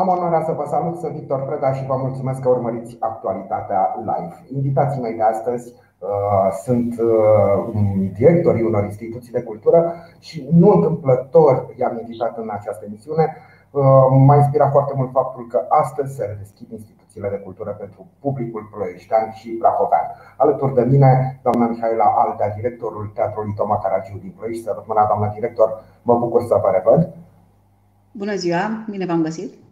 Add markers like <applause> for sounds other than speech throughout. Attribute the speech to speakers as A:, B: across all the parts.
A: Am onoarea să vă salut, sunt Victor Preda și vă mulțumesc că urmăriți actualitatea live. Invitații mei de astăzi uh, sunt uh, directorii unor instituții de cultură și nu întâmplător i-am invitat în această emisiune. Uh, m-a inspirat foarte mult faptul că astăzi se redeschid instituțiile de cultură pentru publicul ploieștean și prahovean. Alături de mine, doamna Mihaela Aldea, directorul Teatrului Toma Caragiu din Ploiești. Să mâna, doamna director, mă bucur să vă revăd.
B: Bună ziua, bine v-am găsit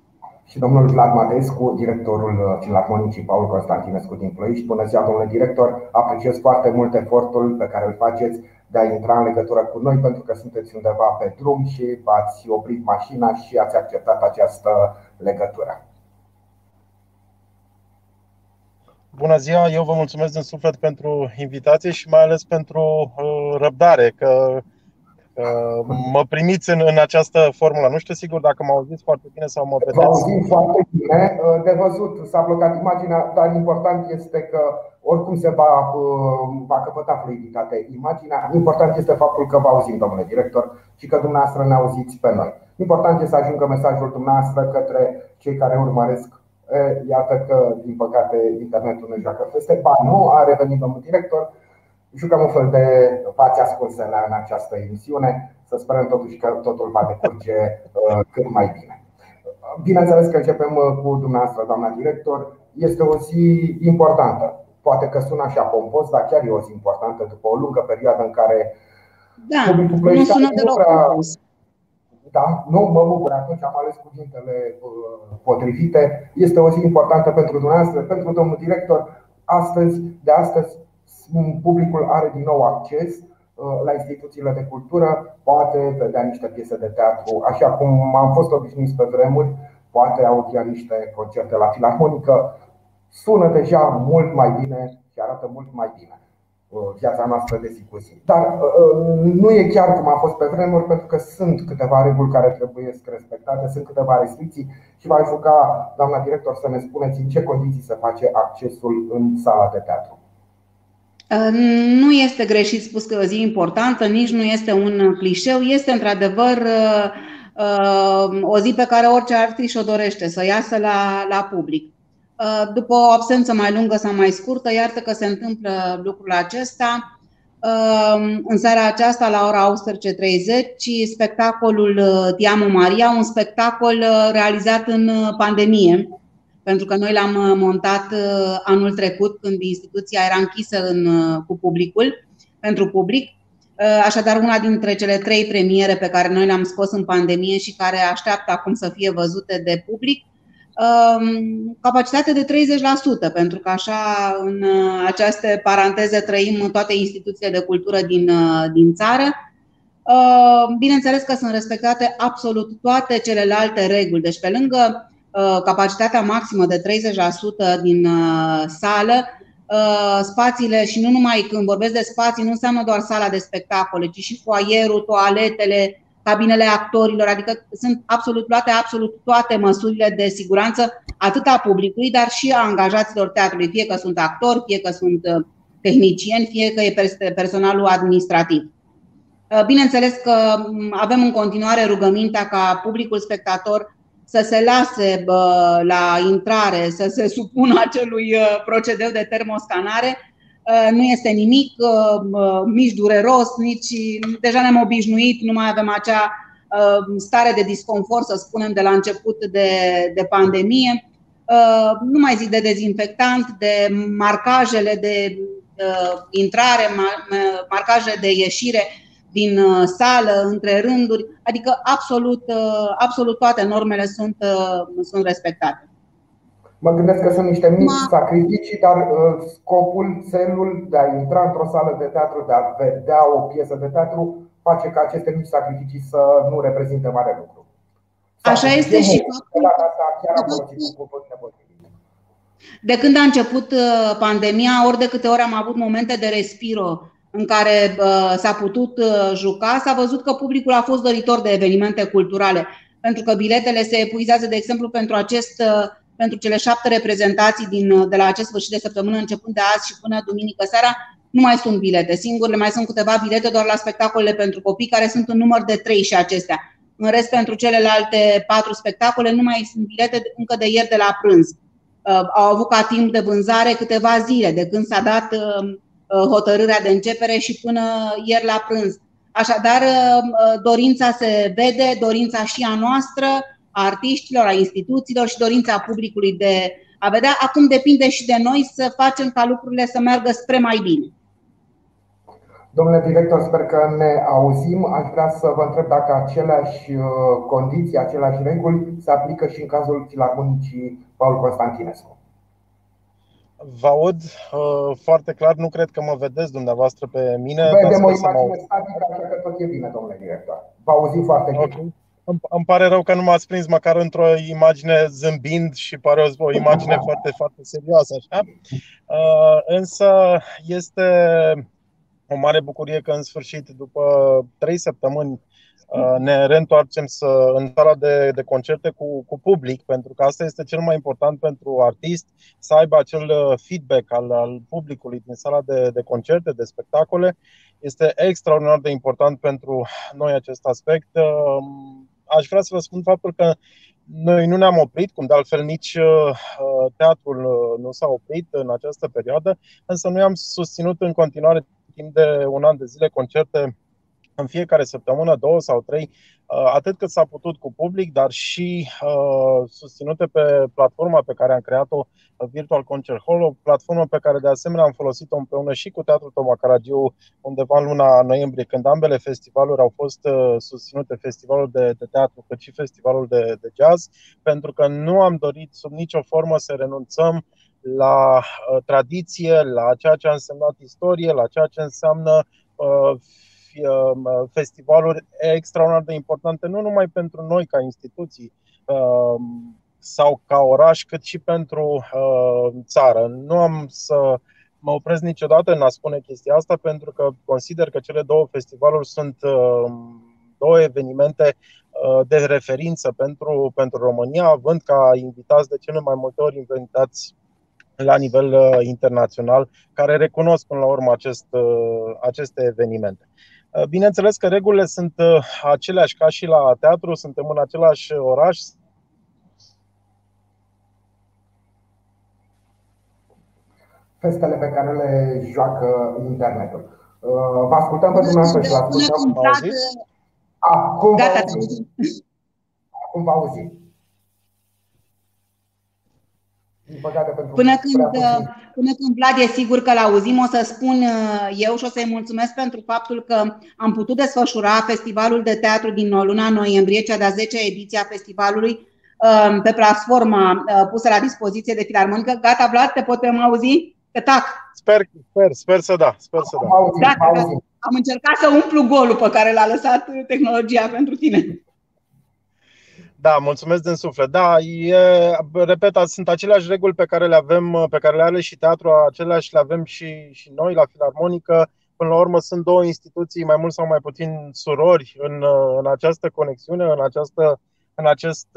A: și domnul Vlad Madescu, directorul Filarmonicii Paul Constantinescu din Ploiești. Bună ziua, domnule director! Apreciez foarte mult efortul pe care îl faceți de a intra în legătură cu noi pentru că sunteți undeva pe drum și ați oprit mașina și ați acceptat această legătură.
C: Bună ziua, eu vă mulțumesc din suflet pentru invitație și mai ales pentru uh, răbdare, că mă primiți în, în această formulă. Nu știu sigur dacă mă auziți foarte bine sau mă vedeți. Vă
A: auzim foarte bine. De văzut s-a blocat imaginea, dar important este că oricum se va, va căpăta fluiditate imaginea. Important este faptul că vă auzim, domnule director, și că dumneavoastră ne auziți pe noi. Important este să ajungă mesajul dumneavoastră către cei care urmăresc Iată că, din păcate, internetul nu joacă peste. Ba nu, a revenit domnul director jucăm un fel de fațe ascunse în această emisiune. Să sperăm totuși că totul va decurge uh, cât mai bine. Bineînțeles că începem uh, cu dumneavoastră, doamna director. Este o zi importantă. Poate că sună așa pompos, dar chiar e o zi importantă după o lungă perioadă în care
B: da, nu sună deloc prea...
A: Da, nu mă bucur, atunci am ales cuvintele uh, potrivite. Este o zi importantă pentru dumneavoastră, pentru domnul director. Astăzi, de astăzi, publicul are din nou acces uh, la instituțiile de cultură, poate vedea niște piese de teatru, așa cum am fost obișnuiți pe vremuri, poate audia niște concerte la filarmonică. Sună deja mult mai bine și arată mult mai bine uh, viața noastră de zi cu zi. Dar uh, nu e chiar cum a fost pe vremuri, pentru că sunt câteva reguli care trebuie respectate, sunt câteva restricții și va juca, doamna director, să ne spuneți în ce condiții se face accesul în sala de teatru.
B: Uh, nu este greșit spus că e o zi importantă, nici nu este un clișeu, este într-adevăr uh, uh, o zi pe care orice artist o dorește, să iasă la, la public. După o absență mai lungă sau mai scurtă, iartă că se întâmplă lucrul acesta. În seara aceasta, la ora 18.30, spectacolul Tiamu Maria, un spectacol realizat în pandemie, pentru că noi l-am uh, montat uh, anul trecut când instituția era închisă în, uh, cu publicul, pentru public. Așadar, una dintre cele trei premiere pe care noi le-am scos în pandemie și care așteaptă acum să fie văzute de public, um, capacitate de 30%, pentru că așa în aceste paranteze trăim toate instituțiile de cultură din, din țară. Bineînțeles că sunt respectate absolut toate celelalte reguli. Deci, pe lângă Uh, capacitatea maximă de 30% din uh, sală, uh, spațiile și nu numai când vorbesc de spații, nu înseamnă doar sala de spectacole, ci și foaierul, toaletele, cabinele actorilor, adică sunt absolut luate absolut toate măsurile de siguranță, atât a publicului, dar și a angajaților teatrului, fie că sunt actori, fie că sunt tehnicieni, fie că e personalul administrativ. Bineînțeles că mm, avem în continuare rugămintea ca publicul spectator să se lase bă, la intrare, să se supună acelui uh, procedeu de termoscanare, uh, nu este nimic uh, nici dureros, nici deja ne-am obișnuit, nu mai avem acea stare de disconfort, să spunem, de la început de, de pandemie. Nu mai zic de dezinfectant, de marcajele de intrare, marcaje de ieșire din uh, sală, între rânduri, adică absolut, uh, absolut toate normele sunt, uh, sunt respectate.
A: Mă gândesc că sunt niște mici Ma... sacrificii, dar scopul, țelul de a intra într-o sală de teatru, de a vedea o piesă de teatru, face ca aceste mici sacrificii să nu reprezinte mare lucru.
B: Așa este și de când a început pandemia, ori de câte ori am avut momente de respiro în care uh, s-a putut uh, juca, s-a văzut că publicul a fost doritor de evenimente culturale, pentru că biletele se epuizează, de exemplu, pentru, acest, uh, pentru cele șapte reprezentații din, de la acest sfârșit de săptămână, începând de azi și până duminică seara, nu mai sunt bilete. Singurele mai sunt câteva bilete doar la spectacolele pentru copii, care sunt în număr de trei și acestea. În rest, pentru celelalte patru spectacole nu mai sunt bilete încă de ieri de la prânz. Au avut ca timp de vânzare câteva zile, de când s-a dat hotărârea de începere și până ieri la prânz. Așadar, dorința se vede, dorința și a noastră, a artiștilor, a instituțiilor și dorința publicului de a vedea. Acum depinde și de noi să facem ca lucrurile să meargă spre mai bine.
A: Domnule director, sper că ne auzim. Aș vrea să vă întreb dacă aceleași uh, condiții, aceleași reguli se aplică și în cazul Filarmonicii Paul Constantinescu.
C: Vă aud uh, foarte clar, nu cred că mă vedeți dumneavoastră pe mine.
A: Vedem o imagine statică, așa că tot e bine, domnule director. Vă auzim foarte bine. Okay.
C: Îmi, îmi pare rău că nu m-ați prins măcar într-o imagine zâmbind și pare o, o imagine <laughs> foarte, foarte serioasă. Așa? Uh, însă este o mare bucurie că în sfârșit, după trei săptămâni, uh, ne reîntoarcem să, în sala de, de concerte cu, cu public, pentru că asta este cel mai important pentru artist, să aibă acel uh, feedback al, al publicului din sala de, de concerte, de spectacole. Este extraordinar de important pentru noi acest aspect. Uh, aș vrea să vă spun faptul că noi nu ne-am oprit, cum de altfel nici teatrul nu s-a oprit în această perioadă, însă noi am susținut în continuare timp de un an de zile concerte în fiecare săptămână, două sau trei, uh, atât cât s-a putut cu public, dar și uh, susținute pe platforma pe care am creat-o, uh, Virtual Concert Hall, o platformă pe care de asemenea am folosit-o împreună și cu Teatrul Toma Caragiu undeva în luna noiembrie, când ambele festivaluri au fost susținute, festivalul de, de teatru cât și festivalul de, de jazz, pentru că nu am dorit sub nicio formă să renunțăm la uh, tradiție, la ceea ce a însemnat istorie, la ceea ce înseamnă uh, uh, festivaluri extraordinar de importante, nu numai pentru noi ca instituții sau ca oraș, cât și pentru țară. Nu am să mă opresc niciodată în a spune chestia asta pentru că consider că cele două festivaluri sunt două evenimente de referință pentru, pentru România, având ca invitați de cele mai multe ori invitați la nivel uh, internațional care recunosc până la urmă acest, uh, aceste evenimente. Uh, bineînțeles că regulile sunt aceleași ca și la teatru, suntem în același oraș.
A: Festele pe care le joacă internetul. Vă ascultăm pe dumneavoastră și vă ascultăm. Acum vă auzim. Acum vă auzim.
B: Până când, până când Vlad e sigur că l-auzim, o să spun uh, eu și o să-i mulțumesc pentru faptul că am putut desfășura festivalul de teatru din luna noiembrie, cea de-a 10 ediție a festivalului, um, pe platforma uh, pusă la dispoziție de Filarmonică. Gata, Vlad, te putem auzi? Că tac.
C: Sper, sper, sper să da, sper să da.
B: da, da. Am încercat să umplu golul pe care l-a lăsat tehnologia pentru tine.
C: Da, mulțumesc din suflet. Da, e, repet, sunt aceleași reguli pe care le avem, pe care le are și teatru, aceleași le avem și, și noi la Filarmonică. Până la urmă sunt două instituții mai mult sau mai puțin surori în, în această conexiune, în această, în acest,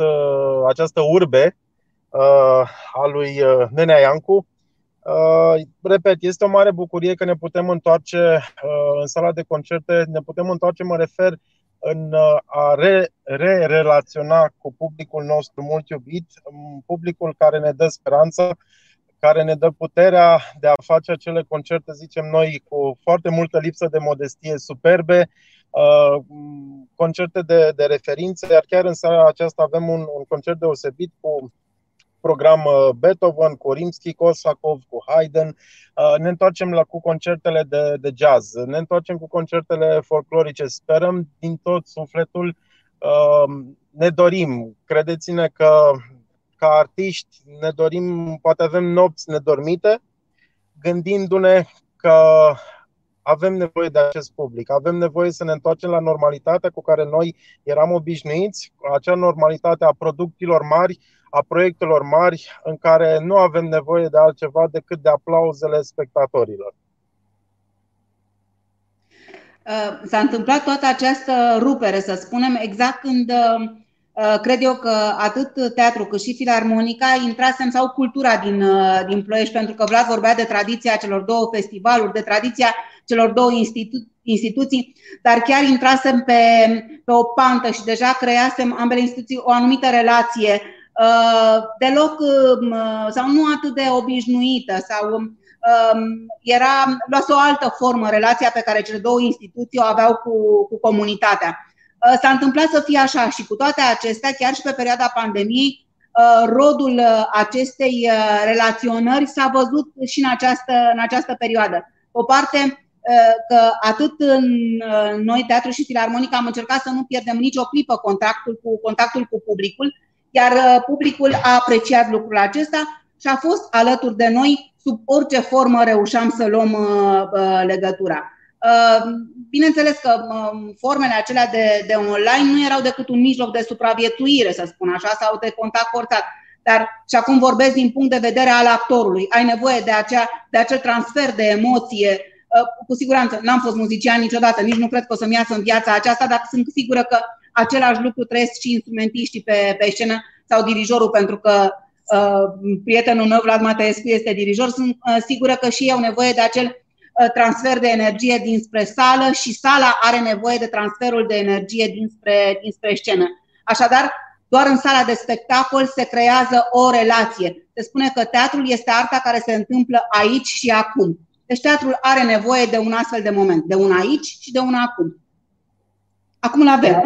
C: această urbe uh, a lui uh, Nenea Iancu. Uh, repet, este o mare bucurie că ne putem întoarce uh, în sala de concerte, ne putem întoarce, mă refer, în uh, a re-relaționa re cu publicul nostru mult iubit, publicul care ne dă speranță, care ne dă puterea de a face acele concerte, zicem noi, cu foarte multă lipsă de modestie, superbe, uh, concerte de, de referință, iar chiar în seara aceasta avem un, un concert deosebit cu program uh, Beethoven, cu Rimsky-Korsakov, cu Haydn. Uh, ne întoarcem la cu concertele de, de jazz, ne întoarcem cu concertele folclorice. Sperăm din tot sufletul, uh, ne dorim, credeți-ne că ca artiști ne dorim, poate avem nopți nedormite, gândindu-ne că avem nevoie de acest public, avem nevoie să ne întoarcem la normalitatea cu care noi eram obișnuiți, acea normalitate a producțiilor mari, a proiectelor mari în care nu avem nevoie de altceva decât de aplauzele spectatorilor.
B: Uh, s-a întâmplat toată această rupere, să spunem, exact când uh, Uh, cred eu că atât teatru cât și filarmonica intrasem sau cultura din, uh, din Ploiești, pentru că Vlad vorbea de tradiția celor două festivaluri, de tradiția celor două institu- instituții, dar chiar intrasem pe, pe o pantă și deja creasem ambele instituții o anumită relație uh, deloc sau nu atât de obișnuită sau um, era, luase o altă formă relația pe care cele două instituții o aveau cu, cu comunitatea. Uh, s-a întâmplat să fie așa și cu toate acestea, chiar și pe perioada pandemiei, uh, rodul uh, acestei relaționări s-a văzut și în această, în această perioadă. O parte că atât în noi, Teatru și Filarmonica, am încercat să nu pierdem nicio clipă contactul cu, contactul cu publicul, iar publicul a apreciat lucrul acesta și a fost alături de noi sub orice formă reușeam să luăm legătura. Ehm, bineînțeles că formele acelea de, de online nu erau decât un mijloc de supraviețuire, să spun așa, sau de contact forțat. Dar și acum vorbesc din punct de vedere al actorului. Ai nevoie de, acea, de acel transfer de emoție. Ehm, cu siguranță, n-am fost muzician niciodată, nici nu cred că o să-mi iasă în viața aceasta, dar sunt sigură că același lucru trăiesc și instrumentiștii pe, pe scenă sau dirijorul, pentru că uh, prietenul meu, Vlad Mateescu, este dirijor. Sunt uh, sigură că și ei au nevoie de acel Uh, transfer de energie dinspre sală și sala are nevoie de transferul de energie dinspre, dinspre scenă. Așadar, doar în sala de spectacol se creează o relație. Se spune că teatrul este arta care se întâmplă aici și acum. Deci teatrul are nevoie de un astfel de moment, de un aici și de un acum. Acum îl avem.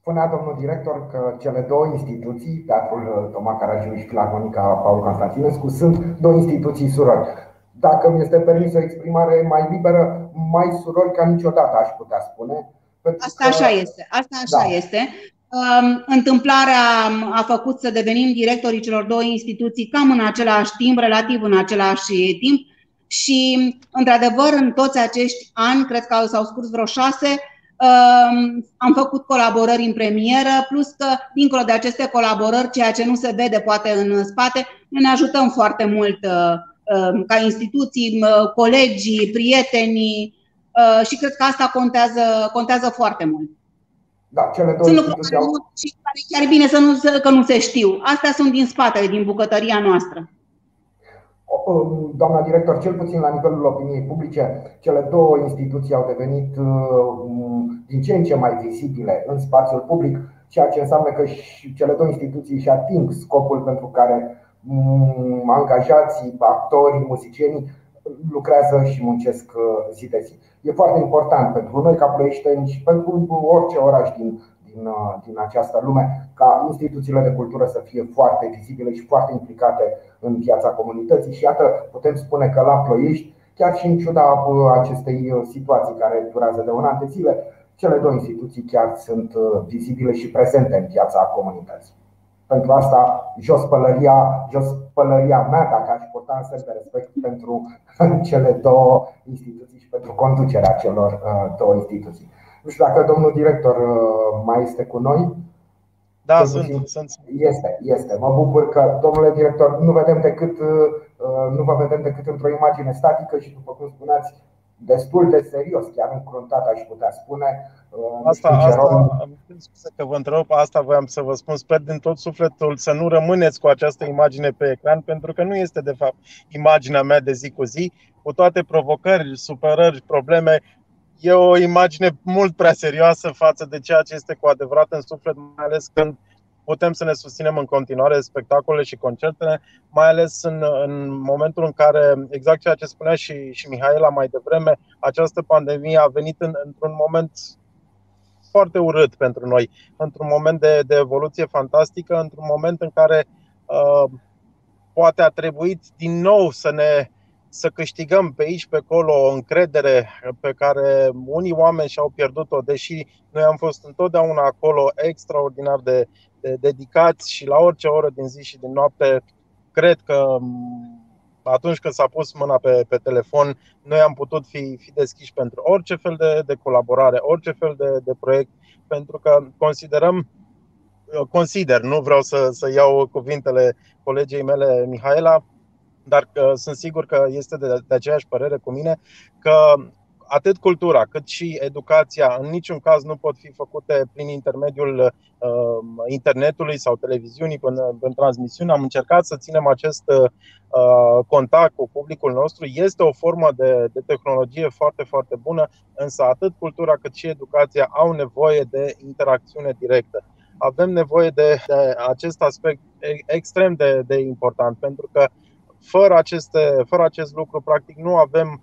A: Spunea domnul director că cele două instituții, Teatrul Toma Caragiu și Filarmonica Paul Constantinescu, sunt două instituții surori dacă mi este permis o exprimare mai liberă, mai surori ca niciodată, aș putea spune.
B: Asta așa este. Asta așa da. este. Um, întâmplarea a făcut să devenim directorii celor două instituții cam în același timp, relativ în același timp și, într-adevăr, în toți acești ani, cred că s-au scurs vreo șase, um, am făcut colaborări în premieră, plus că, dincolo de aceste colaborări, ceea ce nu se vede poate în spate, ne ajutăm foarte mult uh, Um, ca instituții, colegii, prietenii uh, și cred că asta contează, contează foarte mult.
A: Da, cele două
B: sunt lucruri care, nu, și care chiar bine să nu, că nu se știu. Astea sunt din spatele, din bucătăria noastră.
A: Doamna director, cel puțin la nivelul opiniei publice, cele două instituții au devenit uh, din ce în ce mai vizibile în spațiul public, ceea ce înseamnă că și cele două instituții își ating scopul pentru care Mm, angajații, actorii, muzicienii lucrează și muncesc uh, zi de zi. E foarte important pentru noi ca ploieșteni și pentru orice oraș din, din, uh, din această lume ca instituțiile de cultură să fie foarte vizibile și foarte implicate în viața comunității și iată putem spune că la Ploiești, chiar și în ciuda uh, acestei situații care durează de un an de zile, cele două instituții chiar sunt vizibile și prezente în viața comunității. Pentru asta, jos pălăria, jos pălăria mea, dacă aș putea în semn de respect pentru <laughs> cele două instituții și pentru conducerea celor uh, două instituții. Nu știu dacă domnul director uh, mai este cu noi.
C: Da, sunt, sunt.
A: Este, este. Mă bucur că, domnule director, nu vedem decât, uh, nu vă vedem decât într-o imagine statică și, după cum spuneați, destul de serios, chiar încruntat, aș putea spune.
C: Uh, asta, asta scuze că vă întreb, asta voiam să vă spun. Sper din tot sufletul să nu rămâneți cu această imagine pe ecran, pentru că nu este, de fapt, imaginea mea de zi cu zi. Cu toate provocări, supărări, probleme, e o imagine mult prea serioasă față de ceea ce este cu adevărat în suflet, mai ales când putem să ne susținem în continuare spectacolele și concertele, mai ales în, în momentul în care, exact ceea ce spunea și, și Mihaela mai devreme, această pandemie a venit în, într-un moment foarte urât pentru noi, într-un moment de, de evoluție fantastică, într-un moment în care uh, poate a trebuit din nou să ne să câștigăm pe aici, pe acolo o încredere pe care unii oameni și-au pierdut-o, deși noi am fost întotdeauna acolo extraordinar de, de dedicați și la orice oră din zi și din noapte, cred că atunci când s-a pus mâna pe, pe telefon, noi am putut fi, fi deschiși pentru orice fel de, de colaborare, orice fel de, de proiect, pentru că considerăm, consider, nu vreau să, să iau cuvintele colegei mele, Mihaela, dar că sunt sigur că este de, de aceeași părere cu mine, că atât cultura cât și educația în niciun caz nu pot fi făcute prin intermediul uh, internetului sau televiziunii în, în transmisiune. Am încercat să ținem acest uh, contact cu publicul nostru. Este o formă de, de tehnologie foarte, foarte bună, însă atât cultura cât și educația au nevoie de interacțiune directă. Avem nevoie de, de acest aspect extrem de, de important, pentru că fără, aceste, fără acest lucru, practic, nu avem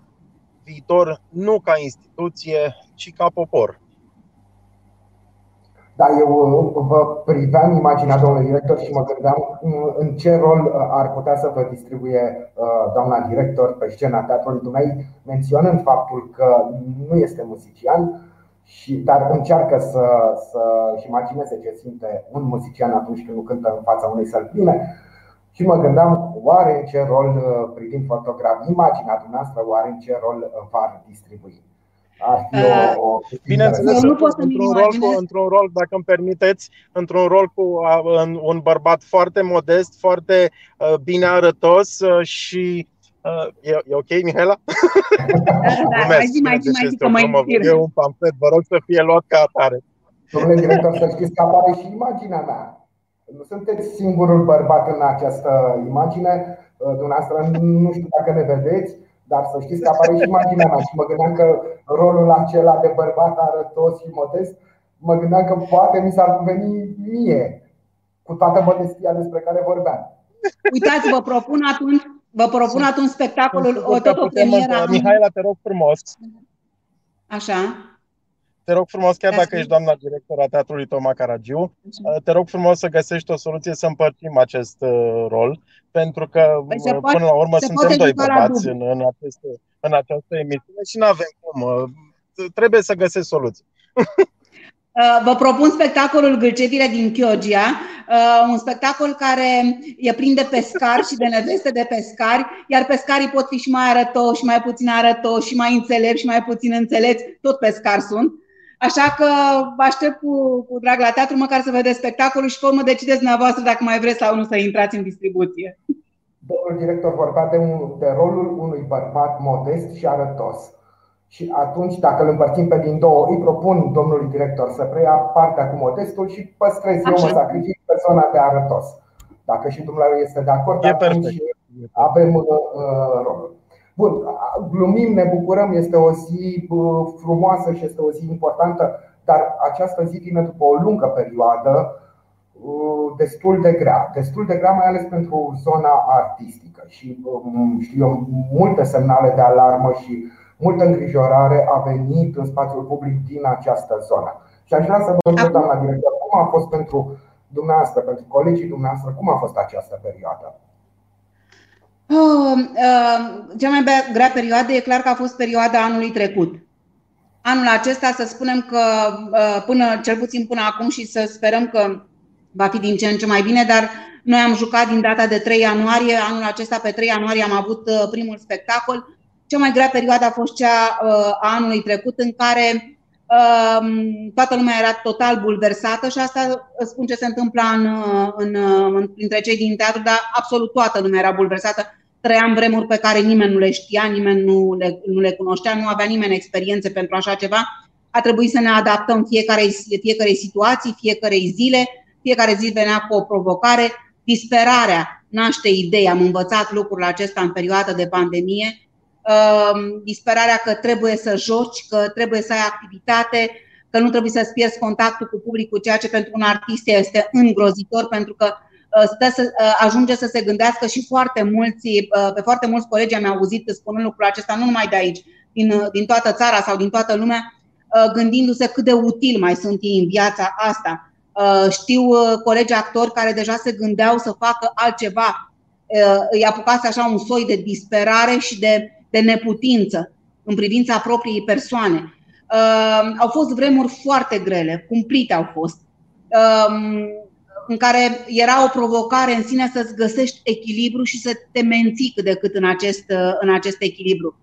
C: viitor nu ca instituție, ci ca popor.
A: Da, eu uh, vă priveam imaginea domnului director și mă gândeam uh, în ce rol uh, ar putea să vă distribuie doamna director pe scena teatrului Dunăi, menționând faptul că nu este muzician, și, dar încearcă să, să-și imagineze ce simte un muzician atunci când nu cântă în fața unei săli pline. Și mă gândeam, oare în ce rol, uh, privind fotograf, imaginea dumneavoastră, oare în ce rol uh, va distribui?
C: Ar fi o, o Bineînțeles, nu pot într-un, rol cu, într-un rol, dacă îmi permiteți, într-un rol cu un bărbat foarte modest, foarte uh, bine arătos și Uh, e, e ok, Mihaela? <laughs>
B: Da, da, da. zi, mai zi, mai zi, că mai
C: E un pamflet, vă rog să fie luat ca atare.
A: Domnule director, să știți că apare și imaginea mea. Nu sunteți singurul bărbat în această imagine. Uh, dumneavoastră nu știu dacă ne vedeți, dar să știți că apare și imaginea mea și mă gândeam că rolul acela de bărbat arătos și modest, mă gândeam că poate mi s-ar veni mie, cu toată modestia despre care vorbeam.
B: Uitați, vă propun atunci, vă propun atunci spectacolul o tot o premieră.
C: Mihaela, te rog frumos.
B: Așa.
C: Te rog frumos, chiar dacă ești doamna director a Teatrului Toma Caragiu, uh, te rog frumos să găsești o soluție să împărțim acest uh, rol, pentru că păi uh, până la urmă suntem doi bărbați în, în, aceste, în această emisiune și nu avem cum. Trebuie să găsești soluții. <laughs>
B: Vă propun spectacolul Gâlcetile din Chioggia, un spectacol care e plin de pescari și de neveste de pescari, iar pescarii pot fi și mai arătoși, și mai puțin arătoși, și mai înțelepți, și mai puțin înțelepți, tot pescari sunt. Așa că vă aștept cu, cu drag la teatru, măcar să vedeți spectacolul și pe urmă decideți dumneavoastră dacă mai vreți sau nu să intrați în distribuție.
A: Domnul director vorbea de, un, de rolul unui bărbat modest și arătos. Și atunci, dacă îl împărțim pe din două, îi propun domnului director să preia partea cu modestul și păstrez eu, mă sacrific persoana de arătos. Dacă și dumneavoastră este de acord,
C: e
A: atunci
C: perfect.
A: avem uh, rolul. Bun, glumim, ne bucurăm, este o zi frumoasă și este o zi importantă, dar această zi vine după o lungă perioadă destul de grea. Destul de grea, mai ales pentru zona artistică. Și știu eu, multe semnale de alarmă și multă îngrijorare a venit în spațiul public din această zonă. Și aș vrea să vă întreb, doamna director, cum a fost pentru dumneavoastră, pentru colegii dumneavoastră, cum a fost această perioadă?
B: Oh, uh, cea mai grea perioadă e clar că a fost perioada anului trecut. Anul acesta să spunem că uh, până, cel puțin până acum și să sperăm că va fi din ce în ce mai bine, dar noi am jucat din data de 3 ianuarie, anul acesta pe 3 ianuarie am avut uh, primul spectacol. Cea mai grea perioadă a fost cea a anului trecut în care toată lumea era total bulversată și asta spun ce se întâmplă în, în, în, printre cei din teatru, dar absolut toată lumea era bulversată trăiam vremuri pe care nimeni nu le știa, nimeni nu le, nu le cunoștea, nu avea nimeni experiențe pentru așa ceva. A trebuit să ne adaptăm fiecare, fiecare situații, fiecare zile, fiecare zi venea cu o provocare. Disperarea naște idei, am învățat lucrul acesta în perioada de pandemie, ehm, disperarea că trebuie să joci, că trebuie să ai activitate, că nu trebuie să-ți pierzi contactul cu publicul, ceea ce pentru un artist este îngrozitor, pentru că Uh, stă să, uh, ajunge să se gândească și foarte mulți, uh, pe foarte mulți colegi am auzit spunând lucrul acesta, nu numai de aici, din, din toată țara sau din toată lumea, gândindu-se cât de util mai sunt ei în viața asta. Știu colegi actori care deja se gândeau să facă altceva, îi apucase așa un soi de disperare și de, de neputință în privința propriei persoane. Au fost vremuri foarte grele, cumplite au fost în care era o provocare în sine să-ți găsești echilibru și să te menții cât de cât în acest, în acest echilibru.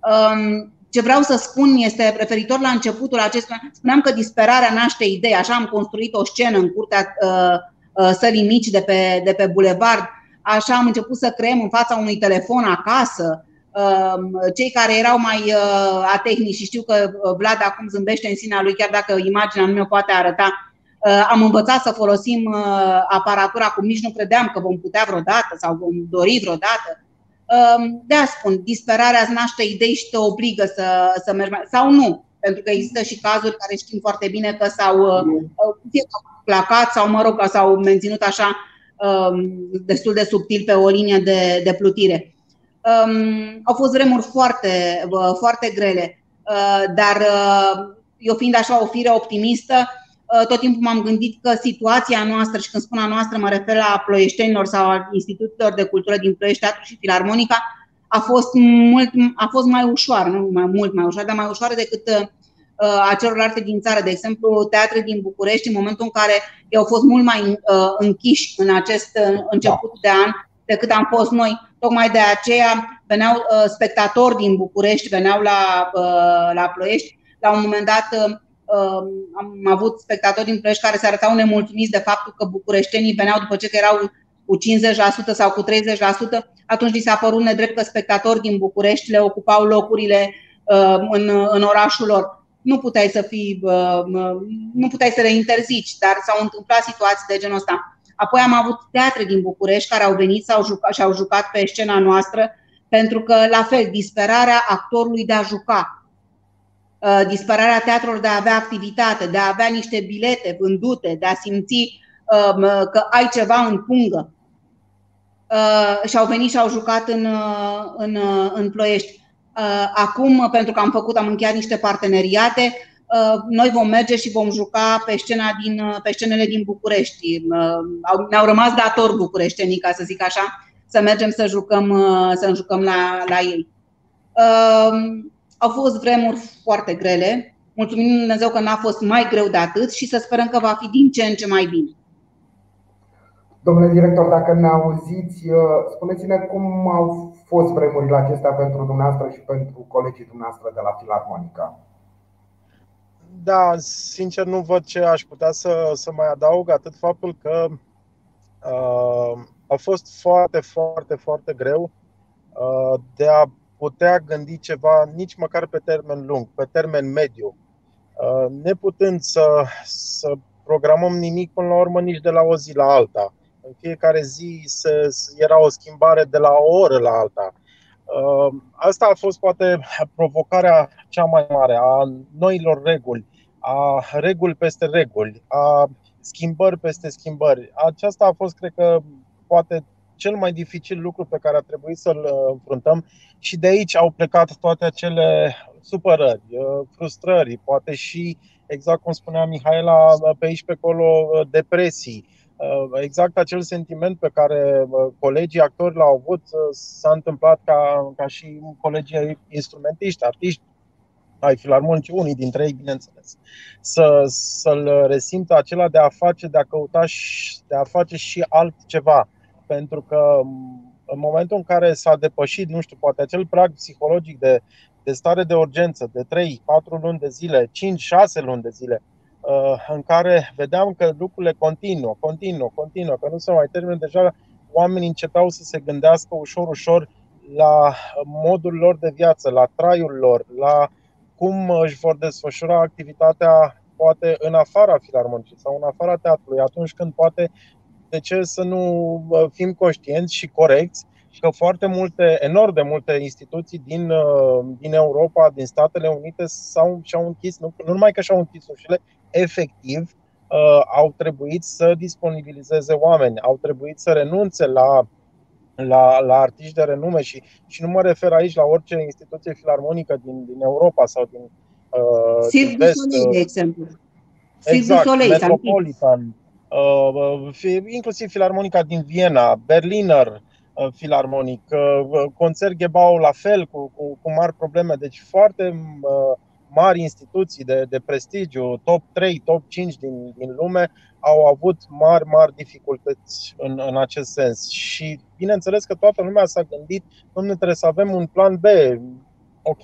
B: Um, ce vreau să spun este, referitor la începutul acesta, spuneam că disperarea naște idei, așa am construit o scenă în curtea uh, uh, sălii mici de pe, de pe bulevard, așa am început să creăm în fața unui telefon acasă, cei care erau mai atehnici și știu că Vlad acum zâmbește în sinea lui, chiar dacă imaginea nu mi-o poate arăta, am învățat să folosim aparatura cum nici nu credeam că vom putea vreodată sau vom dori vreodată. De a spun, disperarea îți naște idei și te obligă să, să mergi mai, sau nu. Pentru că există și cazuri care știm foarte bine că s-au fie placat sau, mă rog, s-au menținut așa destul de subtil pe o linie de, de plutire. Au fost vremuri foarte, foarte grele, dar eu fiind așa o fire optimistă, tot timpul m-am gândit că situația noastră, și când spun a noastră mă refer la ploieștenilor sau a institutelor de cultură din Ploiești, Teatru și Filarmonica, a fost, mult, a fost mai ușoară, nu mai mult mai ușoară, dar mai ușoară decât uh, a celorlalte din țară. De exemplu, teatre din București, în momentul în care ei au fost mult mai uh, închiși în acest uh, început da. de an decât am fost noi. Tocmai de aceea veneau uh, spectatori din București, veneau la, uh, la Ploiești. La un moment dat uh, am avut spectatori din Ploiești care se arătau nemulțumiți de faptul că bucureștenii veneau după ce că erau cu 50% sau cu 30%, atunci li s-a părut nedrept că spectatori din București le ocupau locurile în, în orașul lor. Nu puteai să fii, nu puteai să le interzici, dar s-au întâmplat situații de genul ăsta. Apoi am avut teatre din București care au venit sau jucat, și au jucat pe scena noastră, pentru că, la fel, disperarea actorului de a juca, uh, disperarea teatrelor de a avea activitate, de a avea niște bilete vândute, de a simți um, că ai ceva în pungă. Uh, și au venit și au jucat în, uh, în, în Ploiești. Acum, pentru că am făcut, am încheiat niște parteneriate, Uh, noi vom merge și vom juca pe, scena din, uh, pe scenele din București. Uh, ne-au rămas dator bucureștenii, ca să zic așa, să mergem să jucăm, să jucăm la, la ei. Au fost vremuri foarte grele. Mulțumim Dumnezeu că n-a fost mai greu de atât și să sperăm că va fi din ce în ce mai bine.
A: Domnule director, dacă ne auziți, spuneți-ne cum au fost vremurile acestea pentru dumneavoastră și pentru colegii dumneavoastră de la Filarmonica.
C: Da, sincer nu văd ce aș putea să, să mai adaug, atât faptul că uh, a fost foarte, foarte, foarte greu uh, de a putea gândi ceva nici măcar pe termen lung, pe termen mediu. Uh, neputând să, să programăm nimic până la urmă nici de la o zi la alta. În fiecare zi se, era o schimbare de la o oră la alta. Uh, asta a fost poate provocarea cea mai mare a noilor reguli, a reguli peste reguli, a schimbări peste schimbări. Aceasta a fost, cred că, poate cel mai dificil lucru pe care a trebuit să-l uh, înfruntăm și de aici au plecat toate acele supărări, uh, frustrări, poate și, exact cum spunea Mihaela, pe aici pe acolo, depresii Uh, exact acel sentiment pe care uh, colegii actori l-au avut uh, s-a întâmplat ca, ca și colegii instrumentiști, artiști ai filarmonicii, unii dintre ei, bineînțeles, să, să-l resimtă acela de a face, de a căuta și de a face și altceva. Pentru că în momentul în care s-a depășit, nu știu, poate acel prag psihologic de, de stare de urgență de 3-4 luni de zile, 5-6 luni de zile, Uh, în care vedeam că lucrurile continuă, continuă, continuă, că nu se mai termină. Deja oamenii începeau să se gândească ușor, ușor la modul lor de viață, la traiul lor, la cum își vor desfășura activitatea poate în afara filarmonicii sau în afara teatrului, atunci când poate, de ce să nu uh, fim conștienți și corecți că foarte multe, enorm de multe instituții din, uh, din Europa, din Statele Unite s-au, și-au închis, nu, nu numai că și-au închis ușile, efectiv uh, au trebuit să disponibilizeze oameni, au trebuit să renunțe la, la, la artiști de renume și, și nu mă refer aici la orice instituție filarmonică din, din Europa sau din,
B: uh, Cirque din Vest. Soleil, de exemplu.
C: Exact, Soleil, Metropolitan, uh, inclusiv Filarmonica din Viena, Berliner, uh, Filarmonic, uh, Concert Gebau la fel, cu, cu, cu mari probleme. Deci foarte uh, mari instituții de, de prestigiu, top 3, top 5 din, din lume, au avut mari, mari dificultăți în, în acest sens. Și bineînțeles că toată lumea s-a gândit, domnule, trebuie să avem un plan B, ok,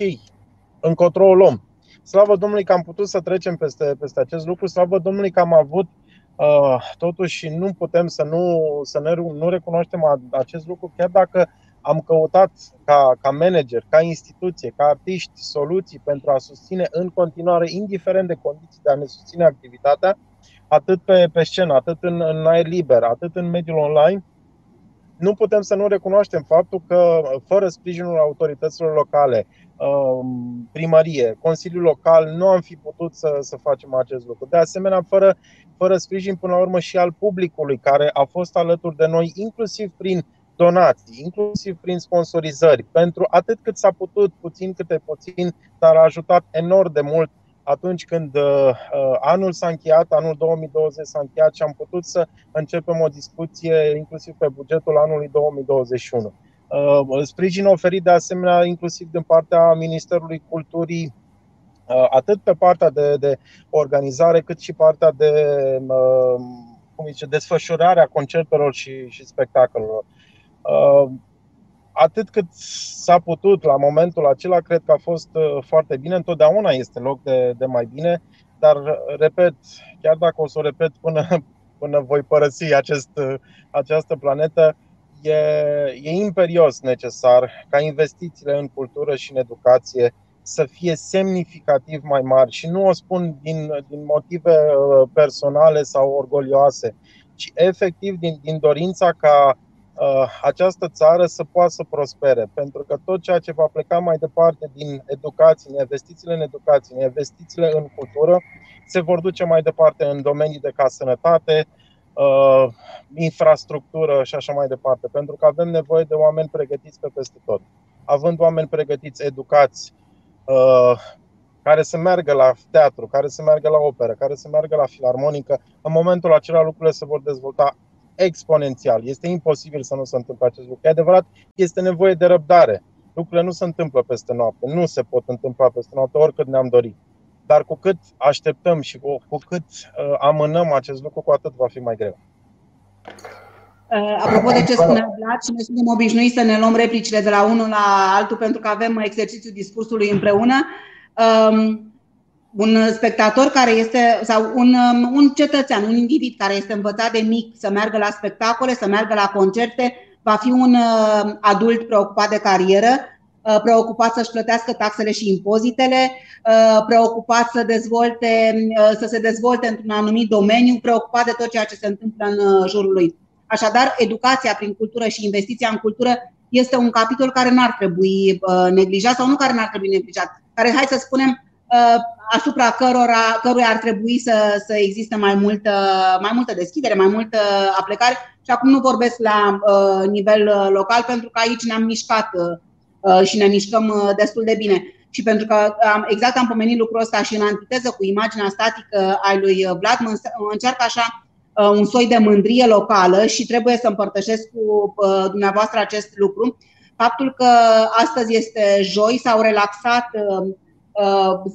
C: încotro o luăm. Slavă Domnului că am putut să trecem peste, peste acest lucru, slavă Domnului că am avut uh, totuși nu putem să nu, să ne, nu recunoaștem acest lucru, chiar dacă am căutat ca, ca manager, ca instituție, ca artiști, soluții pentru a susține în continuare, indiferent de condiții de a ne susține activitatea, atât pe, pe scenă, atât în, în aer liber, atât în mediul online, nu putem să nu recunoaștem faptul că, fără sprijinul autorităților locale, um, primărie, Consiliul Local, nu am fi putut să, să facem acest lucru. De asemenea, fără, fără sprijin, până la urmă, și al publicului, care a fost alături de noi, inclusiv prin donații, inclusiv prin sponsorizări, pentru atât cât s-a putut, puțin câte puțin, dar a ajutat enorm de mult atunci când uh, uh, anul s-a încheiat, anul 2020 s-a încheiat și am putut să începem o discuție inclusiv pe bugetul anului 2021. Uh, sprijin oferit de asemenea inclusiv din partea Ministerului Culturii atât pe partea de, de organizare cât și partea de cum zice, desfășurarea concertelor și, și spectacolelor atât cât s-a putut la momentul acela, cred că a fost uh, foarte bine. Întotdeauna este loc de, de mai bine, dar, repet, chiar dacă o să o repet până, <laughs> până voi părăsi acest, uh, această planetă, e, e imperios necesar ca investițiile în cultură și în educație să fie semnificativ mai mari. Și nu o spun din, din motive uh, personale sau orgolioase, ci efectiv din, din dorința ca Uh, această țară să poată să prospere. Pentru că tot ceea ce va pleca mai departe din educație, în investițiile în educație, în investițiile în cultură, se vor duce mai departe în domenii de ca sănătate, uh, infrastructură și așa mai departe. Pentru că avem nevoie de oameni pregătiți pe peste tot. Având oameni pregătiți, educați, uh, care să meargă la teatru, care să meargă la operă, care să meargă la filarmonică, în momentul acela lucrurile se vor dezvolta exponențial. Este imposibil să nu se întâmple acest lucru. E adevărat, este nevoie de răbdare. Lucrurile nu se întâmplă peste noapte, nu se pot întâmpla peste noapte, oricât ne-am dorit. Dar cu cât așteptăm și cu, cu cât uh, amânăm acest lucru, cu atât va fi mai greu.
B: Uh, apropo de ce spunea Vlad, și noi suntem obișnuiți să ne luăm replicile de la unul la altul pentru că avem exercițiul discursului împreună. Um, un spectator care este, sau un, um, un cetățean, un individ care este învățat de mic să meargă la spectacole, să meargă la concerte, va fi un uh, adult preocupat de carieră, uh, preocupat să-și plătească taxele și impozitele, uh, preocupat să, dezvolte, să se dezvolte într-un anumit domeniu, preocupat de tot ceea ce se întâmplă în jurul lui. Așadar, educația prin cultură și investiția în cultură este un capitol care nu ar trebui neglijat sau nu care nu ar trebui neglijat, care, hai să spunem, Uh, asupra cărora, căruia ar trebui să, să existe mai multă, mai multă deschidere, mai multă aplicare. Și acum nu vorbesc la uh, nivel uh, local, pentru că aici ne-am mișcat uh, și ne mișcăm uh, destul de bine. Și pentru că am, exact am pomenit lucrul ăsta și în antiteză cu imaginea statică a lui Vlad, mă încearcă așa uh, un soi de mândrie locală și trebuie să împărtășesc cu uh, dumneavoastră acest lucru. Faptul că astăzi este joi, s-au relaxat uh, Uh,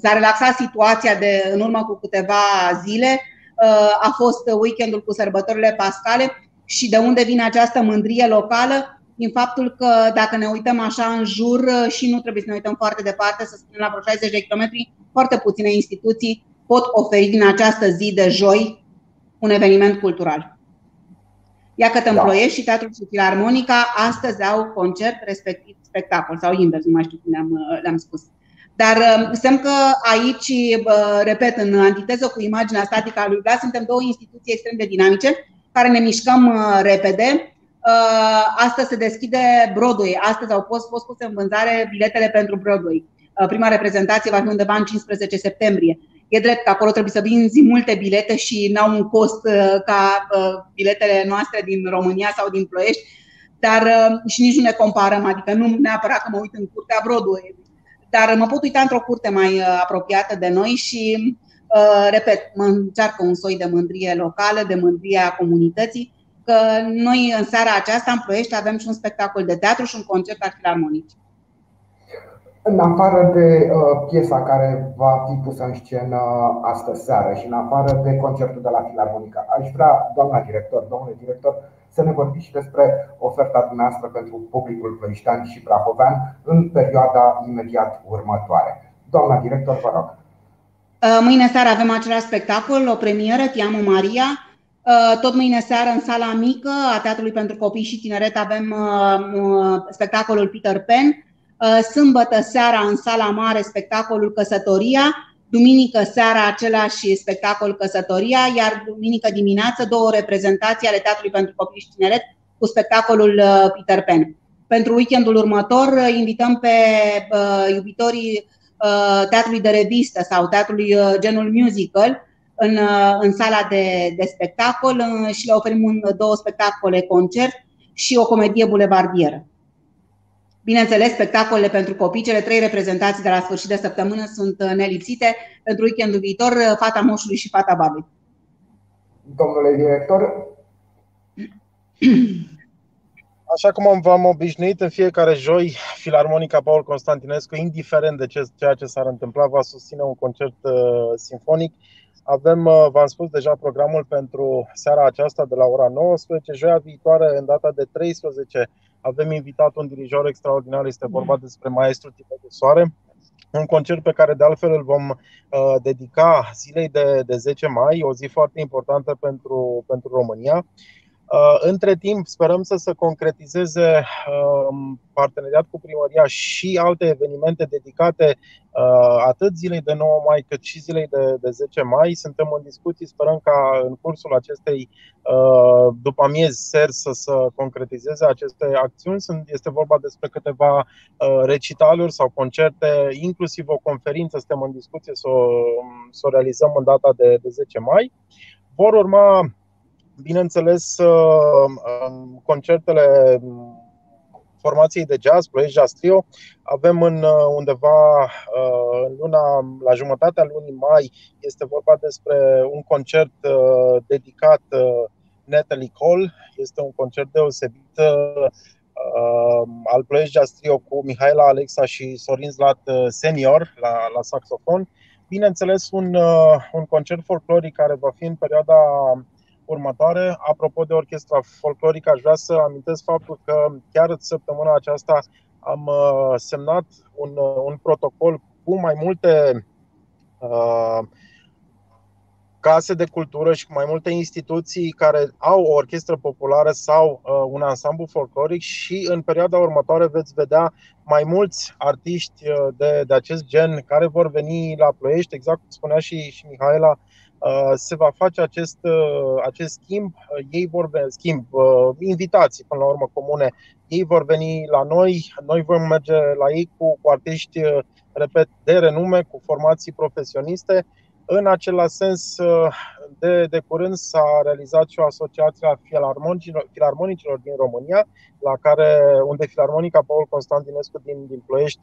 B: s-a relaxat situația de în urmă cu câteva zile, uh, a fost weekendul cu sărbătorile pascale și de unde vine această mândrie locală? Din faptul că dacă ne uităm așa în jur uh, și nu trebuie să ne uităm foarte departe, să spunem la vreo 60 de kilometri, foarte puține instituții pot oferi din această zi de joi un eveniment cultural. Iată în da. Ploiești și Teatrul și Filarmonica astăzi au concert, respectiv spectacol, sau invers, nu mai știu cum le-am, le-am spus. Dar um, semn că aici, repet, în antiteză cu imaginea statică a lui Vlad, suntem două instituții extrem de dinamice care ne mișcăm uh, repede. Uh, astăzi se deschide Broadway. Astăzi au fost, fost puse în vânzare biletele pentru Broadway. Uh, prima reprezentație va fi undeva în 15 septembrie. E drept că acolo trebuie să vinzi multe bilete și n-au un cost ca biletele noastre din România sau din Ploiești, dar și nici nu ne comparăm, adică nu neapărat că mă uit în curtea Broadway, dar mă pot uita într-o curte mai uh, apropiată de noi și, uh, repet, mă încearcă un soi de mândrie locală, de mândrie a comunității, că noi în seara aceasta în Ploiești avem și un spectacol de teatru și un concert al filarmonici.
A: În afară de uh, piesa care va fi pusă în scenă astă seară și în afară de concertul de la Filarmonica, aș vrea, doamna director, domnule director, să ne vorbiți și despre oferta dumneavoastră pentru publicul plăiștean și prahovean în perioada imediat următoare. Doamna director, vă rog.
B: Uh, mâine seară avem același spectacol, o premieră, Te amo Maria, Tot mâine seară, în sala mică a Teatrului pentru Copii și Tineret, avem spectacolul Peter Pan. Sâmbătă seara, în sala mare, spectacolul Căsătoria. Duminică seara, același spectacol Căsătoria, iar duminică dimineață, două reprezentații ale Teatrului pentru Copii și Tineret cu spectacolul Peter Pan. Pentru weekendul următor, invităm pe iubitorii teatrului de revistă sau teatrului genul musical în, în sala de, de spectacol și le oferim un, două spectacole concert și o comedie bulevardieră. Bineînțeles, spectacolele pentru copii, cele trei reprezentații de la sfârșit de săptămână sunt nelipsite pentru weekendul viitor, Fata Moșului și Fata Babei.
A: Domnule director, <clears throat>
C: Așa cum v-am obișnuit în fiecare joi, Filarmonica Paul Constantinescu, indiferent de ce, ceea ce s-ar întâmpla, va susține un concert uh, sinfonic. Avem, uh, v-am spus deja, programul pentru seara aceasta de la ora 19. Joia viitoare, în data de 13, avem invitat un dirijor extraordinar, este vorba despre maestru Tibet de Soare. Un concert pe care de altfel îl vom uh, dedica zilei de, de 10 mai, o zi foarte importantă pentru, pentru România. Uh, între timp, sperăm să se concretizeze um, parteneriat cu primăria și alte evenimente dedicate uh, atât zilei de 9 mai cât și zilei de, de 10 mai. Suntem în discuții, sperăm ca în cursul acestei uh, după amiezi ser să se concretizeze aceste acțiuni. Este vorba despre câteva recitaluri sau concerte, inclusiv o conferință, suntem în discuție să o, să o realizăm în data de, de 10 mai. Vor urma bineînțeles, uh, concertele formației de jazz, Ploiești Jazz Trio, avem în uh, undeva uh, în luna, la jumătatea lunii mai, este vorba despre un concert dedicat Natalie Cole. Este un concert deosebit al Ploiești Jazz Trio cu Mihaela Alexa și Sorin Zlat senior la, la saxofon. Bineînțeles, un, un concert folcloric care va fi în perioada următoare. Apropo de orchestra folclorică, aș vrea să amintesc faptul că chiar săptămâna aceasta am uh, semnat un, uh, un protocol cu mai multe uh, case de cultură și cu mai multe instituții care au o orchestră populară sau uh, un ansamblu folcloric și în perioada următoare veți vedea mai mulți artiști de, de acest gen care vor veni la Ploiești, exact cum spunea și, și Mihaela, Uh, se va face acest, uh, acest schimb. Uh, ei vor veni, schimb, invitații până la urmă comune. Ei vor veni la noi, noi vom merge la ei cu, cu artiști, repet, de renume, cu formații profesioniste. În același sens, de, de curând s-a realizat și o asociație a filarmonicilor, filarmonicilor din România, la care, unde Filarmonica Paul Constantinescu din, din Ploiești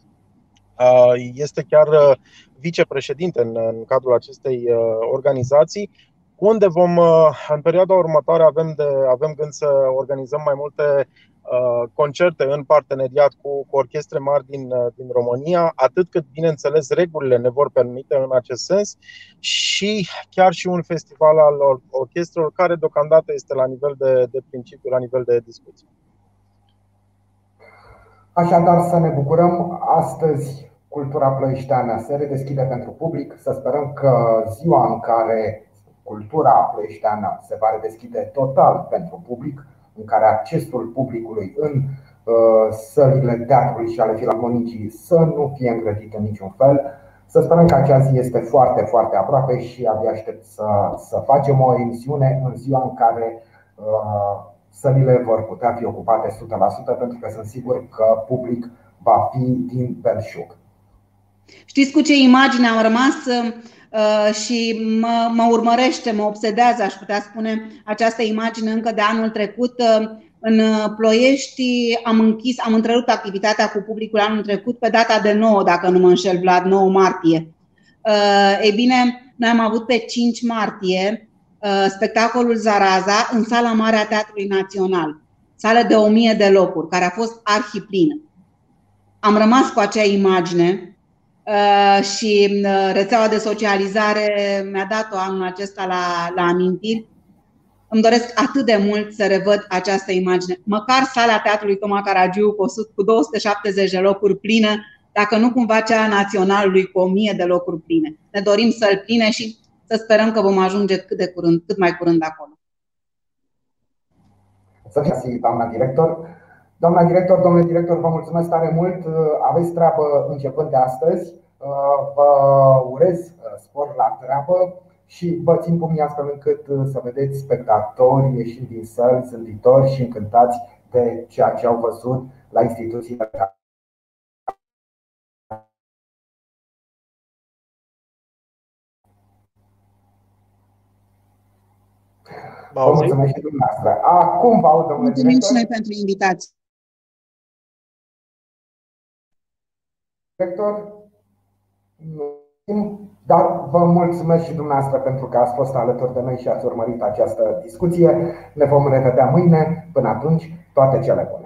C: este chiar vicepreședinte în, în cadrul acestei organizații, unde vom, în perioada următoare, avem, de, avem gând să organizăm mai multe concerte în parteneriat cu, cu orchestre mari din, din România, atât cât, bineînțeles, regulile ne vor permite în acest sens și chiar și un festival al orchestrelor care deocamdată este la nivel de, de principiu, la nivel de discuție.
A: Așadar, să ne bucurăm astăzi cultura plăișteană se redeschide pentru public. Să sperăm că ziua în care cultura plăișteană se va redeschide total pentru public, în care accesul publicului în uh, sălile teatrului și ale filarmonicii să nu fie îngrădit în niciun fel. Să sperăm că acea zi este foarte, foarte aproape și abia aștept să, să facem o emisiune în ziua în care uh, sălile vor putea fi ocupate 100% pentru că sunt sigur că public va fi din belșug.
B: Știți cu ce imagine am rămas uh, și mă, mă urmărește, mă obsedează, aș putea spune, această imagine încă de anul trecut. Uh, în Ploiești am închis, am întrerupt activitatea cu publicul anul trecut pe data de 9, dacă nu mă înșel, Vlad, 9 martie. Uh, ei bine, noi am avut pe 5 martie spectacolul Zaraza în sala mare a Teatrului Național, sală de 1000 de locuri, care a fost arhiplină. Am rămas cu acea imagine Uh, și uh, rețeaua de socializare mi-a dat-o anul acesta la, la amintiri. Îmi doresc atât de mult să revăd această imagine. Măcar sala Teatrului Toma Caragiu cu, 100, cu 270 de locuri plină, dacă nu cumva cea a Naționalului cu 1000 de locuri pline. Ne dorim să-l pline și să sperăm că vom ajunge cât de curând, cât mai curând acolo.
A: Să fiți, doamna director. Doamna director, domnule director, vă mulțumesc tare mult. Aveți treabă începând de astăzi. Vă urez spor la treabă și vă țin pumnii astfel încât să vedeți spectatori ieșind din săli, zâmbitori și încântați de ceea ce au văzut la instituțiile Vă mulțumesc și dumneavoastră. Acum vă aud, domnule
B: Mulțumim și noi pentru invitație.
A: Director, dar vă mulțumesc și dumneavoastră pentru că ați fost alături de noi și ați urmărit această discuție. Ne vom revedea mâine. Până atunci, toate cele bune.